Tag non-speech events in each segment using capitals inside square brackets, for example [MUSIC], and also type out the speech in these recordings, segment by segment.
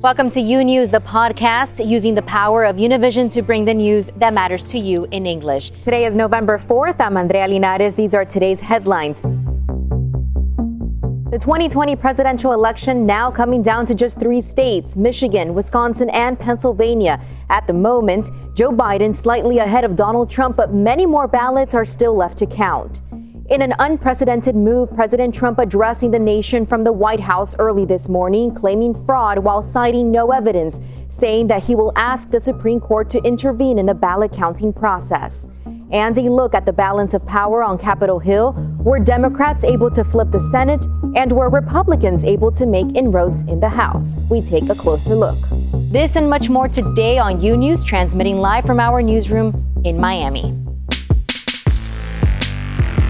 Welcome to U News, the podcast using the power of Univision to bring the news that matters to you in English. Today is November 4th. I'm Andrea Linares. These are today's headlines. The 2020 presidential election now coming down to just three states Michigan, Wisconsin, and Pennsylvania. At the moment, Joe Biden slightly ahead of Donald Trump, but many more ballots are still left to count. In an unprecedented move, President Trump addressing the nation from the White House early this morning, claiming fraud while citing no evidence, saying that he will ask the Supreme Court to intervene in the ballot counting process. And a look at the balance of power on Capitol Hill, were Democrats able to flip the Senate and were Republicans able to make inroads in the House? We take a closer look. This and much more today on U News, transmitting live from our newsroom in Miami.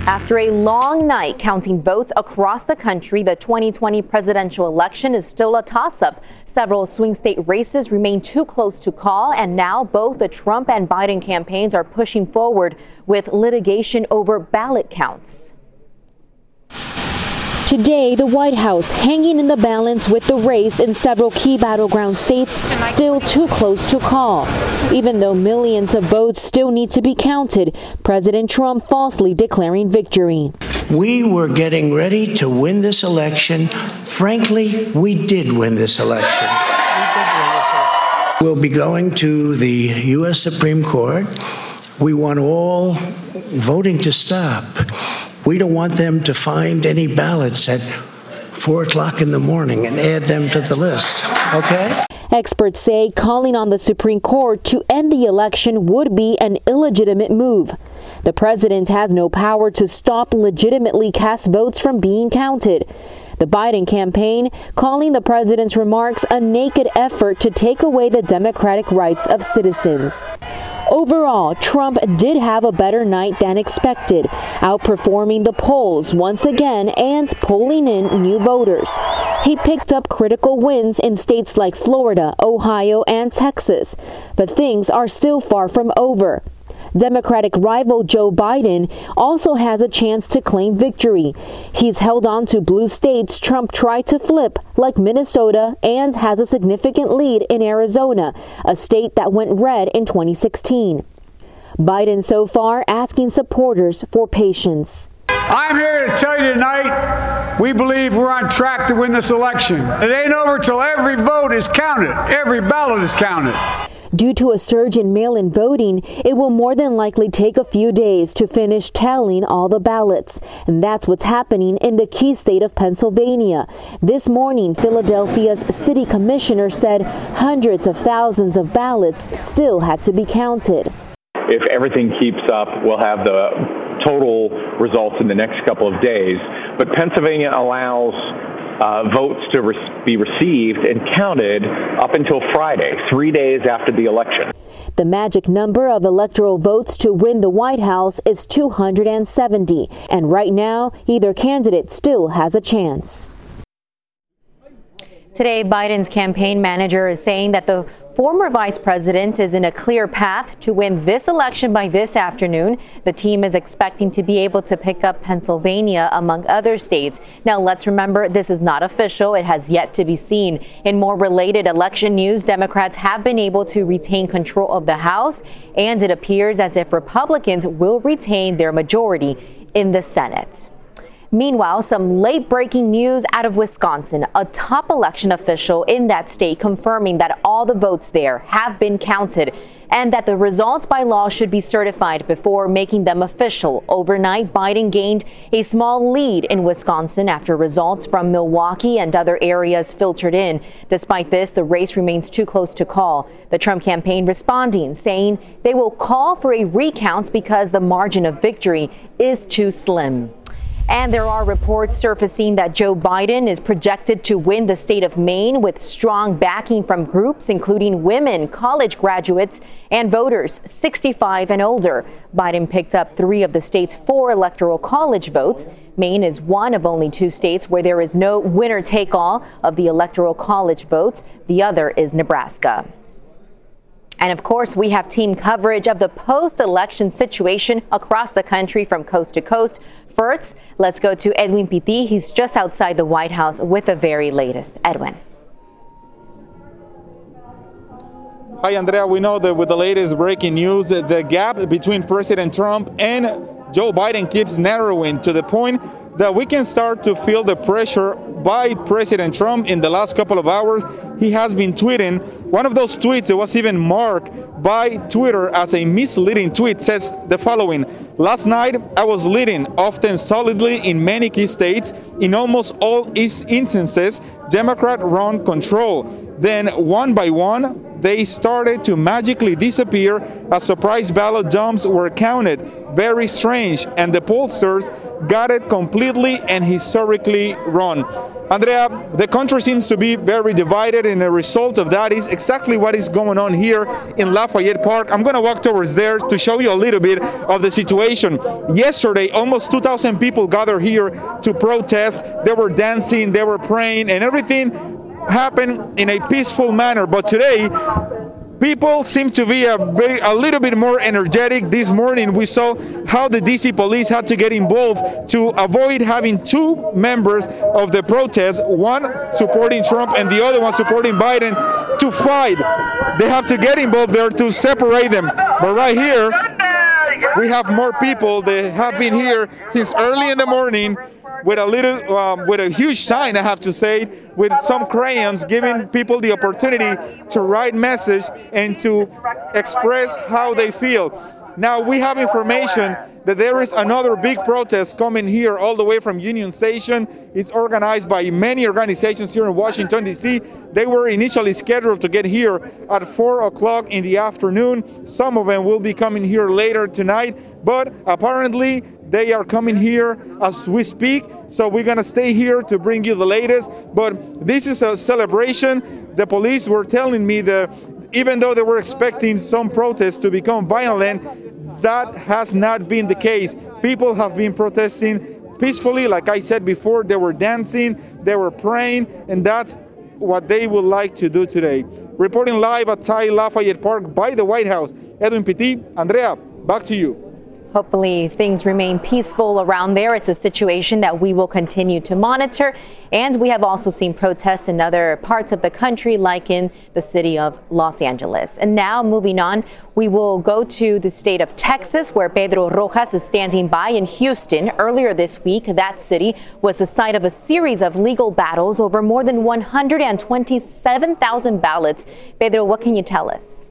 After a long night counting votes across the country, the 2020 presidential election is still a toss up. Several swing state races remain too close to call, and now both the Trump and Biden campaigns are pushing forward with litigation over ballot counts. Today, the White House hanging in the balance with the race in several key battleground states still too close to call. Even though millions of votes still need to be counted, President Trump falsely declaring victory. We were getting ready to win this election. Frankly, we did win this election. We'll be going to the U.S. Supreme Court. We want all voting to stop. We don't want them to find any ballots at four o'clock in the morning and add them to the list. Okay? Experts say calling on the Supreme Court to end the election would be an illegitimate move. The president has no power to stop legitimately cast votes from being counted. The Biden campaign calling the president's remarks a naked effort to take away the democratic rights of citizens. Overall, Trump did have a better night than expected, outperforming the polls once again and pulling in new voters. He picked up critical wins in states like Florida, Ohio, and Texas, but things are still far from over. Democratic rival Joe Biden also has a chance to claim victory. He's held on to blue states Trump tried to flip, like Minnesota, and has a significant lead in Arizona, a state that went red in 2016. Biden so far asking supporters for patience. I'm here to tell you tonight, we believe we're on track to win this election. It ain't over till every vote is counted, every ballot is counted. Due to a surge in mail in voting, it will more than likely take a few days to finish tallying all the ballots. And that's what's happening in the key state of Pennsylvania. This morning, Philadelphia's city commissioner said hundreds of thousands of ballots still had to be counted. If everything keeps up, we'll have the total results in the next couple of days. But Pennsylvania allows uh, votes to re- be received and counted up until Friday, three days after the election. The magic number of electoral votes to win the White House is 270, and right now, either candidate still has a chance. Today, Biden's campaign manager is saying that the former vice president is in a clear path to win this election by this afternoon. The team is expecting to be able to pick up Pennsylvania among other states. Now, let's remember this is not official. It has yet to be seen. In more related election news, Democrats have been able to retain control of the House, and it appears as if Republicans will retain their majority in the Senate. Meanwhile, some late breaking news out of Wisconsin. A top election official in that state confirming that all the votes there have been counted and that the results by law should be certified before making them official. Overnight, Biden gained a small lead in Wisconsin after results from Milwaukee and other areas filtered in. Despite this, the race remains too close to call. The Trump campaign responding, saying they will call for a recount because the margin of victory is too slim. And there are reports surfacing that Joe Biden is projected to win the state of Maine with strong backing from groups including women, college graduates, and voters 65 and older. Biden picked up three of the state's four electoral college votes. Maine is one of only two states where there is no winner take all of the electoral college votes. The other is Nebraska. And of course, we have team coverage of the post election situation across the country from coast to coast. First, let's go to Edwin Pitti. He's just outside the White House with the very latest. Edwin. Hi, Andrea. We know that with the latest breaking news, the gap between President Trump and Joe Biden keeps narrowing to the point that we can start to feel the pressure by President Trump in the last couple of hours. He has been tweeting. One of those tweets that was even marked by Twitter as a misleading tweet says the following Last night, I was leading, often solidly in many key states. In almost all instances, Democrat run control. Then, one by one, they started to magically disappear as surprise ballot dumps were counted. Very strange, and the pollsters got it completely and historically wrong. Andrea, the country seems to be very divided, and the result of that is exactly what is going on here in Lafayette Park. I'm going to walk towards there to show you a little bit of the situation. Yesterday, almost 2,000 people gathered here to protest. They were dancing, they were praying, and everything happened in a peaceful manner. But today, people seem to be a, a little bit more energetic. This morning, we saw how the DC police had to get involved to avoid having two members of the protest, one supporting Trump and the other one supporting Biden, to fight. They have to get involved there to separate them. But right here, we have more people that have been here since early in the morning with a little, um, with a huge sign, I have to say, with some crayons, giving people the opportunity to write message and to express how they feel. Now we have information that there is another big protest coming here all the way from Union Station. It's organized by many organizations here in Washington, D.C. They were initially scheduled to get here at 4 o'clock in the afternoon. Some of them will be coming here later tonight, but apparently they are coming here as we speak. So we're going to stay here to bring you the latest. But this is a celebration. The police were telling me that even though they were expecting some protests to become violent, that has not been the case. People have been protesting peacefully. Like I said before, they were dancing, they were praying, and that's what they would like to do today. Reporting live at Tai Lafayette Park by the White House, Edwin Pitti. Andrea, back to you. Hopefully, things remain peaceful around there. It's a situation that we will continue to monitor. And we have also seen protests in other parts of the country, like in the city of Los Angeles. And now, moving on, we will go to the state of Texas, where Pedro Rojas is standing by in Houston. Earlier this week, that city was the site of a series of legal battles over more than 127,000 ballots. Pedro, what can you tell us?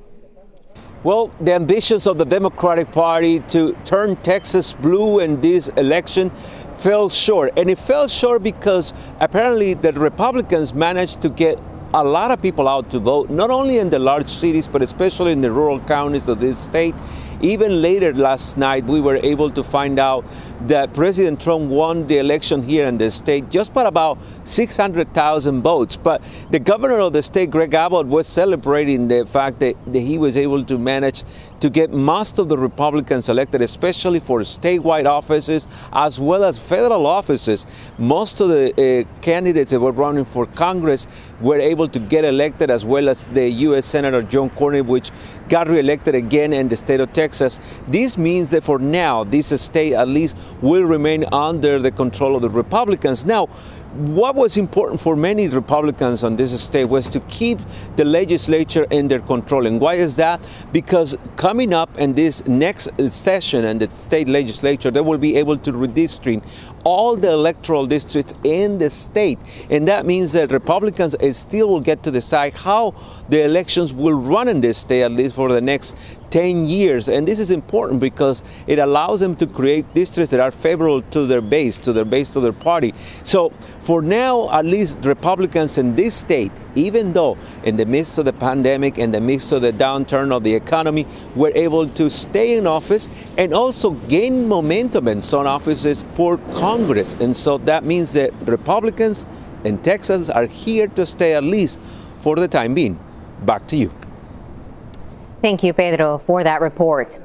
Well, the ambitions of the Democratic Party to turn Texas blue in this election fell short. And it fell short because apparently the Republicans managed to get a lot of people out to vote, not only in the large cities, but especially in the rural counties of this state. Even later last night, we were able to find out that President Trump won the election here in the state just by about 600,000 votes. But the governor of the state, Greg Abbott, was celebrating the fact that, that he was able to manage to get most of the Republicans elected, especially for statewide offices as well as federal offices. Most of the uh, candidates that were running for Congress were able to get elected, as well as the U.S. Senator John Cornyn, which got reelected again in the state of Texas. This means that for now, this state at least will remain under the control of the Republicans. Now, what was important for many Republicans on this state was to keep the legislature in their control. And why is that? Because coming up in this next session in the state legislature, they will be able to redistrict all the electoral districts in the state. And that means that Republicans still will get to decide how the elections will run in this state, at least for the next 10 years. And this is important because it allows them to create districts that are favorable to their base, to their base, to their party. So for now, at least Republicans in this state, even though in the midst of the pandemic, in the midst of the downturn of the economy, were able to stay in office and also gain momentum in some offices for Congress. And so that means that Republicans in Texas are here to stay at least for the time being. Back to you. Thank you, Pedro, for that report.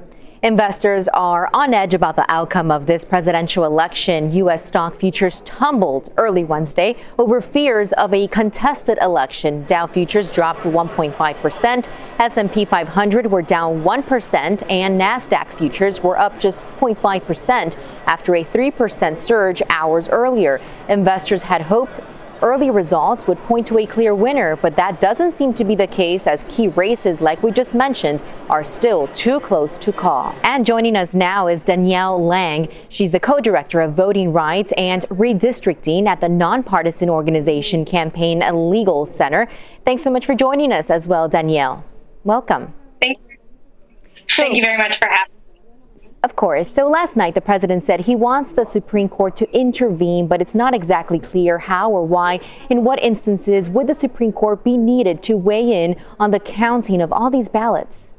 Investors are on edge about the outcome of this presidential election. U.S. stock futures tumbled early Wednesday over fears of a contested election. Dow futures dropped 1.5%, S&P 500 were down 1%, and Nasdaq futures were up just 0.5% after a 3% surge hours earlier. Investors had hoped early results would point to a clear winner, but that doesn't seem to be the case as key races, like we just mentioned, are still too close to call. And joining us now is Danielle Lang. She's the co-director of voting rights and redistricting at the nonpartisan organization Campaign Legal Center. Thanks so much for joining us as well, Danielle. Welcome. Thank you. So, Thank you very much for having of course. So last night, the president said he wants the Supreme Court to intervene, but it's not exactly clear how or why. In what instances would the Supreme Court be needed to weigh in on the counting of all these ballots?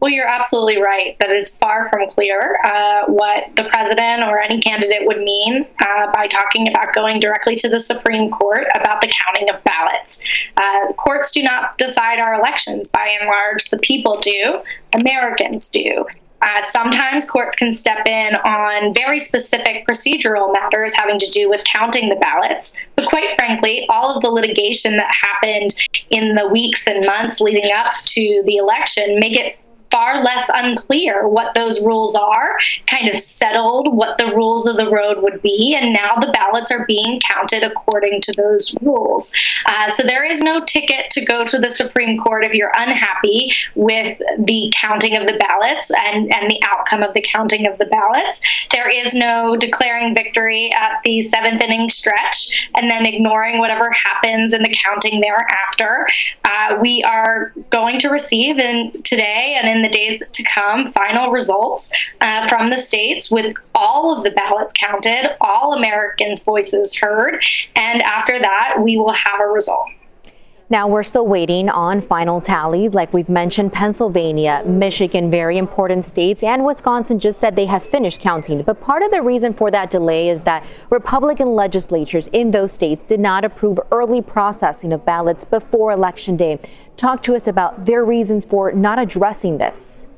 Well, you're absolutely right that it's far from clear uh, what the president or any candidate would mean uh, by talking about going directly to the Supreme Court about the counting of ballots. Uh, courts do not decide our elections. By and large, the people do, Americans do. Uh, sometimes courts can step in on very specific procedural matters having to do with counting the ballots. But quite frankly, all of the litigation that happened in the weeks and months leading up to the election make it far less unclear what those rules are, kind of settled what the rules of the road would be, and now the ballots are being counted according to those rules. Uh, so there is no ticket to go to the Supreme Court if you're unhappy with the counting of the ballots and, and the outcome of the counting of the ballots. There is no declaring victory at the seventh inning stretch and then ignoring whatever happens in the counting thereafter. Uh, we are going to receive in today and in the days to come final results uh, from the states with all of the ballots counted, all Americans' voices heard, and after that, we will have a result. Now, we're still waiting on final tallies. Like we've mentioned, Pennsylvania, Michigan, very important states, and Wisconsin just said they have finished counting. But part of the reason for that delay is that Republican legislatures in those states did not approve early processing of ballots before Election Day. Talk to us about their reasons for not addressing this.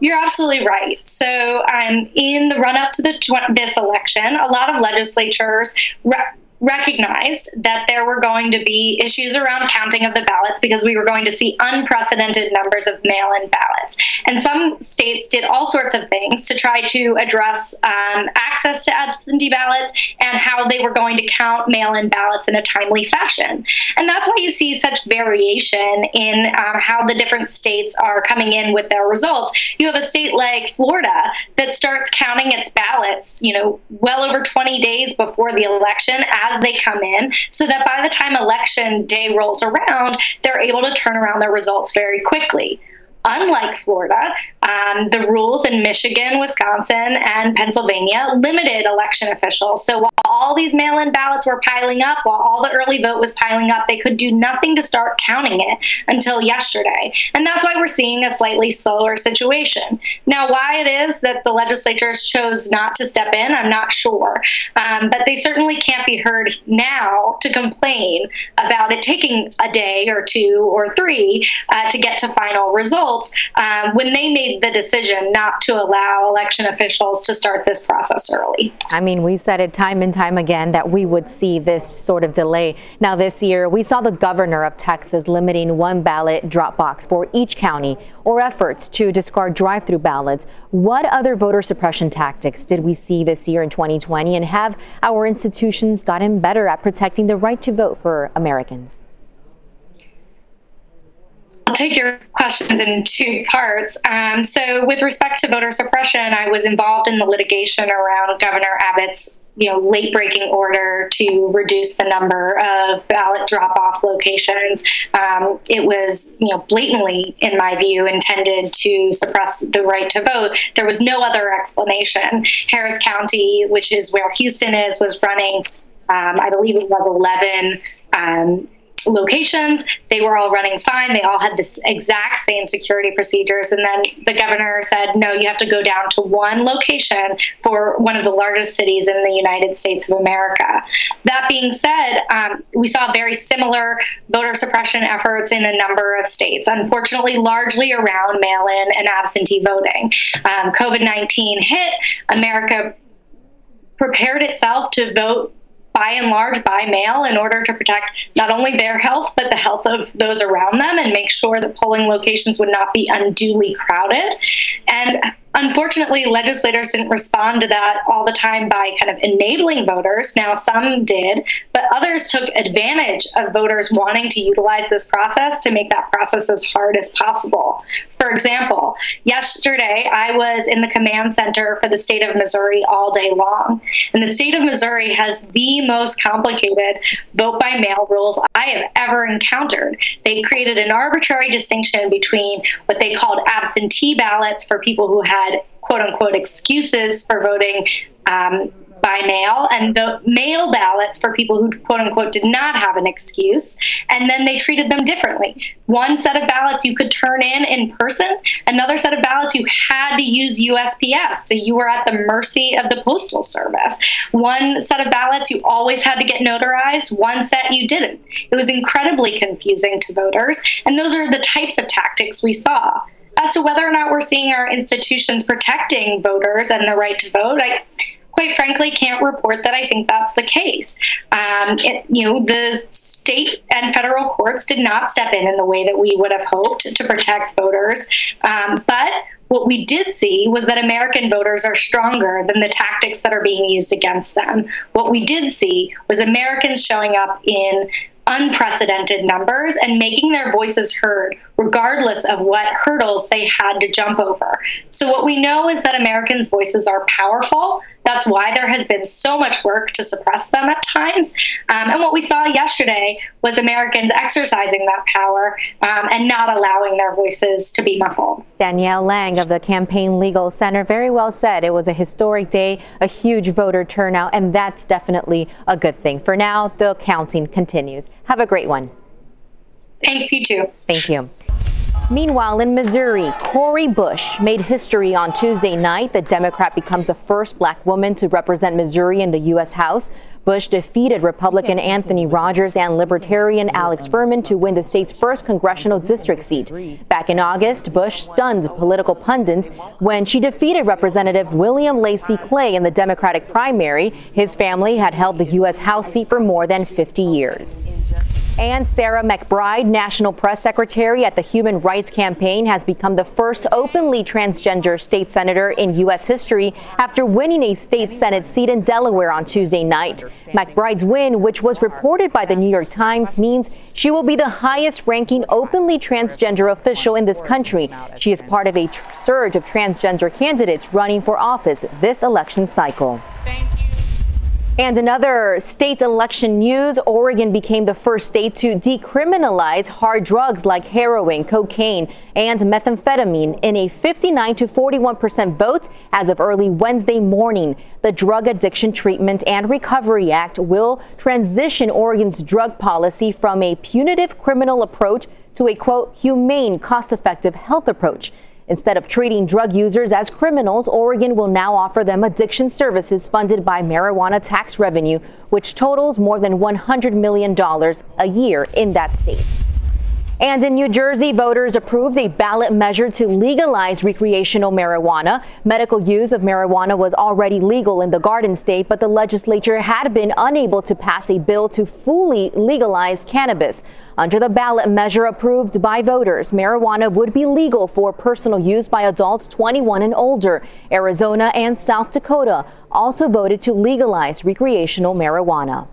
You're absolutely right. So, um, in the run up to the this election, a lot of legislatures re- recognized that there were going to be issues around counting of the ballots because we were going to see unprecedented numbers of mail in ballots. And some states did all sorts of things to try to address um, access to absentee ballots and how they were going to count mail in ballots in a timely fashion. And that's why you see such variation in um, how the different states are coming in with their results. You have a state like Florida that starts counting its ballots, you know, well over 20 days before the election as as they come in so that by the time election day rolls around, they're able to turn around their results very quickly. Unlike Florida, um, the rules in Michigan, Wisconsin, and Pennsylvania limited election officials. So while all these mail in ballots were piling up, while all the early vote was piling up, they could do nothing to start counting it until yesterday. And that's why we're seeing a slightly slower situation. Now, why it is that the legislatures chose not to step in, I'm not sure. Um, but they certainly can't be heard now to complain about it taking a day or two or three uh, to get to final results um, when they made the decision not to allow election officials to start this process early. I mean, we said it time and time again that we would see this sort of delay. Now, this year, we saw the governor of Texas limiting one ballot drop box for each county or efforts to discard drive through ballots. What other voter suppression tactics did we see this year in 2020? And have our institutions gotten better at protecting the right to vote for Americans? I'll take your questions in two parts. Um, so, with respect to voter suppression, I was involved in the litigation around Governor Abbott's you know late breaking order to reduce the number of ballot drop off locations. Um, it was you know blatantly in my view intended to suppress the right to vote. There was no other explanation. Harris county which is where houston is was running um, i believe it was 11 um, locations. They were all running fine. They all had this exact same security procedures. And then the governor said, no, you have to go down to one location for one of the largest cities in the United States of America. That being said, um, we saw very similar voter suppression efforts in a number of states, unfortunately, largely around mail in and absentee voting. Um, COVID 19 hit, America prepared itself to vote by and large by mail in order to protect not only their health, but the health of those around them and make sure that polling locations would not be unduly crowded. And Unfortunately, legislators didn't respond to that all the time by kind of enabling voters. Now, some did, but others took advantage of voters wanting to utilize this process to make that process as hard as possible. For example, yesterday I was in the command center for the state of Missouri all day long. And the state of Missouri has the most complicated vote by mail rules I have ever encountered. They created an arbitrary distinction between what they called absentee ballots for people who had quote unquote excuses for voting um, by mail and the mail ballots for people who quote unquote did not have an excuse and then they treated them differently. One set of ballots you could turn in in person another set of ballots you had to use usps so you were at the mercy of the postal service. One set of ballots you always had to get notarized one set you didn't. It was incredibly confusing to voters and those are the types of tactics we saw. As to whether or not we're seeing our institutions protecting voters and the right to vote I, quite frankly can't report that I think that's the case. Um, it, you know, the state and federal courts did not step in in the way that we would have hoped to protect voters. Um, but what we did see was that American voters are stronger than the tactics that are being used against them. What we did see was Americans showing up in unprecedented numbers and making their voices heard, regardless of what hurdles they had to jump over. So, what we know is that Americans' voices are powerful. That's why there has been so much work to suppress them at times. Um, and what we saw yesterday was Americans exercising that power um, and not allowing their voices to be muffled. Danielle Lang of the Campaign Legal Center very well said it was a historic day, a huge voter turnout, and that's definitely a good thing. For now, the counting continues. Have a great one. Thanks, you too. Thank you. Meanwhile, in Missouri, Cori Bush made history on Tuesday night. The Democrat becomes the first black woman to represent Missouri in the U.S. House. Bush defeated Republican Anthony Rogers and Libertarian Alex Furman to win the state's first congressional district seat. Back in August, Bush stunned political pundits when she defeated Representative William Lacy Clay in the Democratic primary. His family had held the U.S. House seat for more than 50 years. And Sarah McBride, National Press Secretary at the Human Rights Campaign, has become the first openly transgender state senator in U.S. history after winning a state Senate seat in Delaware on Tuesday night. McBride's win, which was reported by the New York Times, means she will be the highest ranking openly transgender official in this country. She is part of a surge of transgender candidates running for office this election cycle. And another state election news Oregon became the first state to decriminalize hard drugs like heroin, cocaine, and methamphetamine in a 59 to 41 percent vote as of early Wednesday morning. The Drug Addiction Treatment and Recovery Act will transition Oregon's drug policy from a punitive criminal approach to a quote, humane, cost effective health approach. Instead of treating drug users as criminals, Oregon will now offer them addiction services funded by marijuana tax revenue, which totals more than $100 million a year in that state. And in New Jersey, voters approved a ballot measure to legalize recreational marijuana. Medical use of marijuana was already legal in the Garden State, but the legislature had been unable to pass a bill to fully legalize cannabis. Under the ballot measure approved by voters, marijuana would be legal for personal use by adults 21 and older. Arizona and South Dakota also voted to legalize recreational marijuana.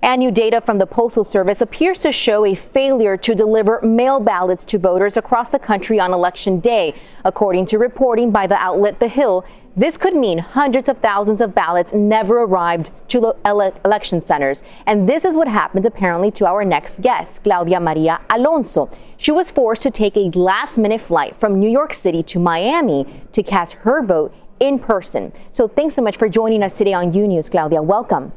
And new data from the Postal Service appears to show a failure to deliver mail ballots to voters across the country on election day. According to reporting by the outlet The Hill, this could mean hundreds of thousands of ballots never arrived to ele election centers. And this is what happened apparently to our next guest, Claudia Maria Alonso. She was forced to take a last minute flight from New York City to Miami to cast her vote in person. So thanks so much for joining us today on U News, Claudia. Welcome.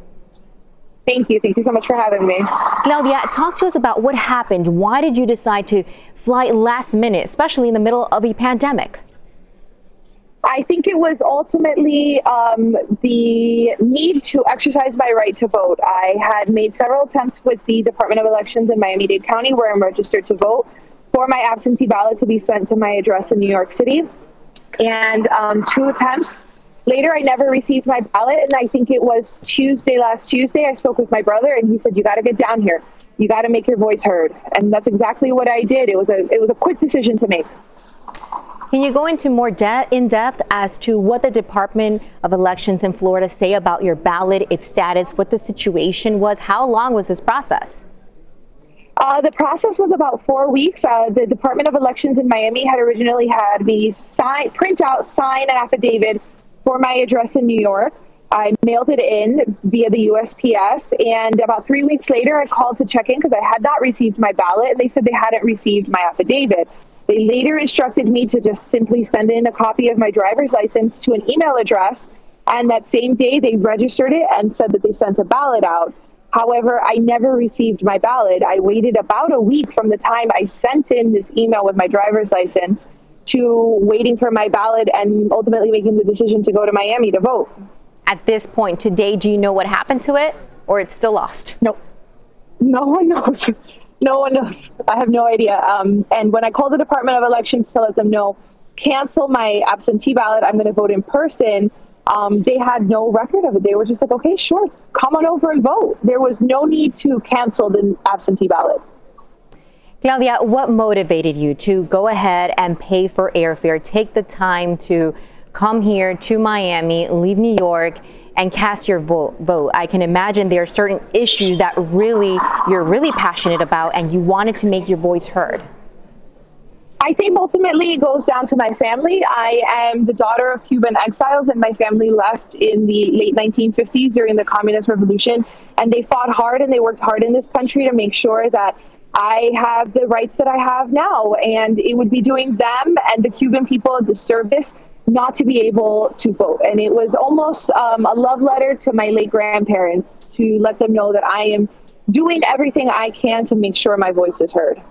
Thank you. Thank you so much for having me. Claudia, talk to us about what happened. Why did you decide to fly last minute, especially in the middle of a pandemic? I think it was ultimately um, the need to exercise my right to vote. I had made several attempts with the Department of Elections in Miami Dade County, where I'm registered to vote, for my absentee ballot to be sent to my address in New York City. And um, two attempts Later, I never received my ballot, and I think it was Tuesday, last Tuesday, I spoke with my brother, and he said, "You got to get down here. You got to make your voice heard." And that's exactly what I did. It was a it was a quick decision to make. Can you go into more de- in depth as to what the Department of Elections in Florida say about your ballot, its status, what the situation was? How long was this process? Uh, the process was about four weeks. Uh, the Department of Elections in Miami had originally had me sign, print out, sign an affidavit for my address in New York. I mailed it in via the USPS, and about three weeks later, I called to check in because I had not received my ballot, and they said they hadn't received my affidavit. They later instructed me to just simply send in a copy of my driver's license to an email address, and that same day they registered it and said that they sent a ballot out. However, I never received my ballot. I waited about a week from the time I sent in this email with my driver's license to waiting for my ballot and ultimately making the decision to go to Miami to vote. At this point today, do you know what happened to it or it's still lost? No, no one knows. [LAUGHS] No one knows. I have no idea. Um, and when I called the Department of Elections to let them know, cancel my absentee ballot, I'm going to vote in person, um, they had no record of it. They were just like, okay, sure, come on over and vote. There was no need to cancel the absentee ballot. Claudia, what motivated you to go ahead and pay for airfare, take the time to come here to Miami, leave New York, and cast your vote, vote? I can imagine there are certain issues that really you're really passionate about and you wanted to make your voice heard. I think ultimately it goes down to my family. I am the daughter of Cuban exiles, and my family left in the late 1950s during the Communist Revolution. And they fought hard and they worked hard in this country to make sure that I have the rights that I have now. And it would be doing them and the Cuban people a disservice not to be able to vote. And it was almost um, a love letter to my late grandparents to let them know that I am doing everything I can to make sure my voice is heard.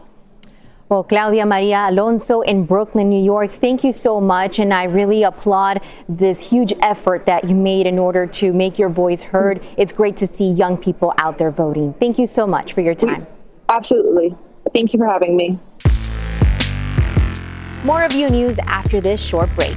Well, Claudia Maria Alonso in Brooklyn, New York, thank you so much. And I really applaud this huge effort that you made in order to make your voice heard. It's great to see young people out there voting. Thank you so much for your time. Absolutely. Thank you for having me. More of U News after this short break.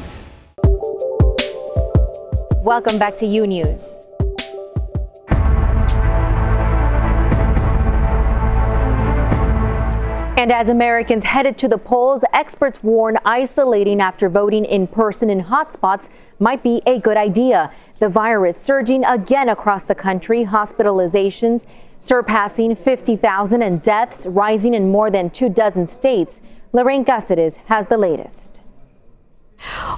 Welcome back to U News. And as Americans headed to the polls, experts warn isolating after voting in person in hotspots might be a good idea. The virus surging again across the country, hospitalizations surpassing 50,000 and deaths rising in more than two dozen states. Lorraine Cáceres has the latest.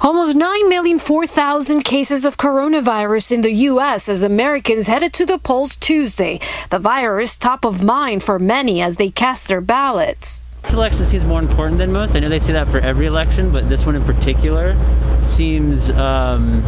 Almost 9,004,000 cases of coronavirus in the U.S. as Americans headed to the polls Tuesday. The virus top of mind for many as they cast their ballots. This election seems more important than most. I know they say that for every election, but this one in particular seems um,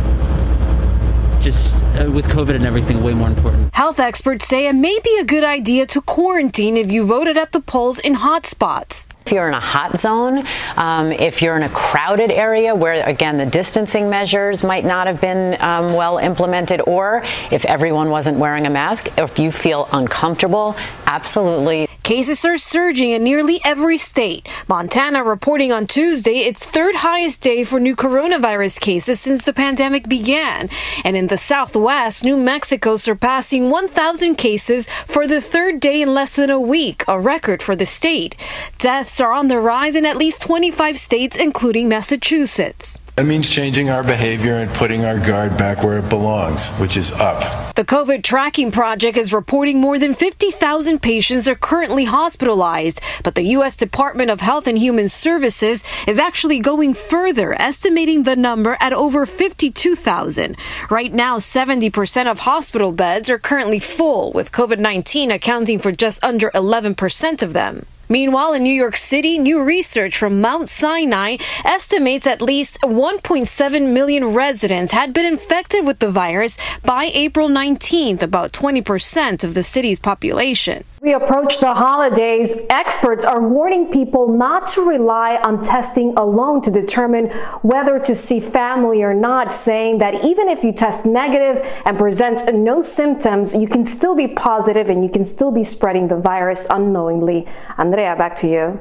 just uh, with COVID and everything, way more important. Health experts say it may be a good idea to quarantine if you voted at the polls in hotspots. If you're in a hot zone, um, if you're in a crowded area where, again, the distancing measures might not have been um, well implemented, or if everyone wasn't wearing a mask, if you feel uncomfortable, absolutely. Cases are surging in nearly every state. Montana reporting on Tuesday its third highest day for new coronavirus cases since the pandemic began. And in the southwest, New Mexico surpassing 1,000 cases for the third day in less than a week, a record for the state. Deaths are on the rise in at least 25 states, including Massachusetts. That means changing our behavior and putting our guard back where it belongs, which is up. The COVID Tracking Project is reporting more than 50,000 patients are currently hospitalized, but the U.S. Department of Health and Human Services is actually going further, estimating the number at over 52,000. Right now, 70% of hospital beds are currently full, with COVID 19 accounting for just under 11% of them. Meanwhile, in New York City, new research from Mount Sinai estimates at least 1.7 million residents had been infected with the virus by April 19th, about 20% of the city's population. We approach the holidays. Experts are warning people not to rely on testing alone to determine whether to see family or not, saying that even if you test negative and present no symptoms, you can still be positive and you can still be spreading the virus unknowingly. Andrea, back to you.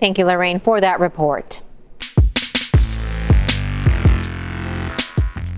Thank you, Lorraine, for that report.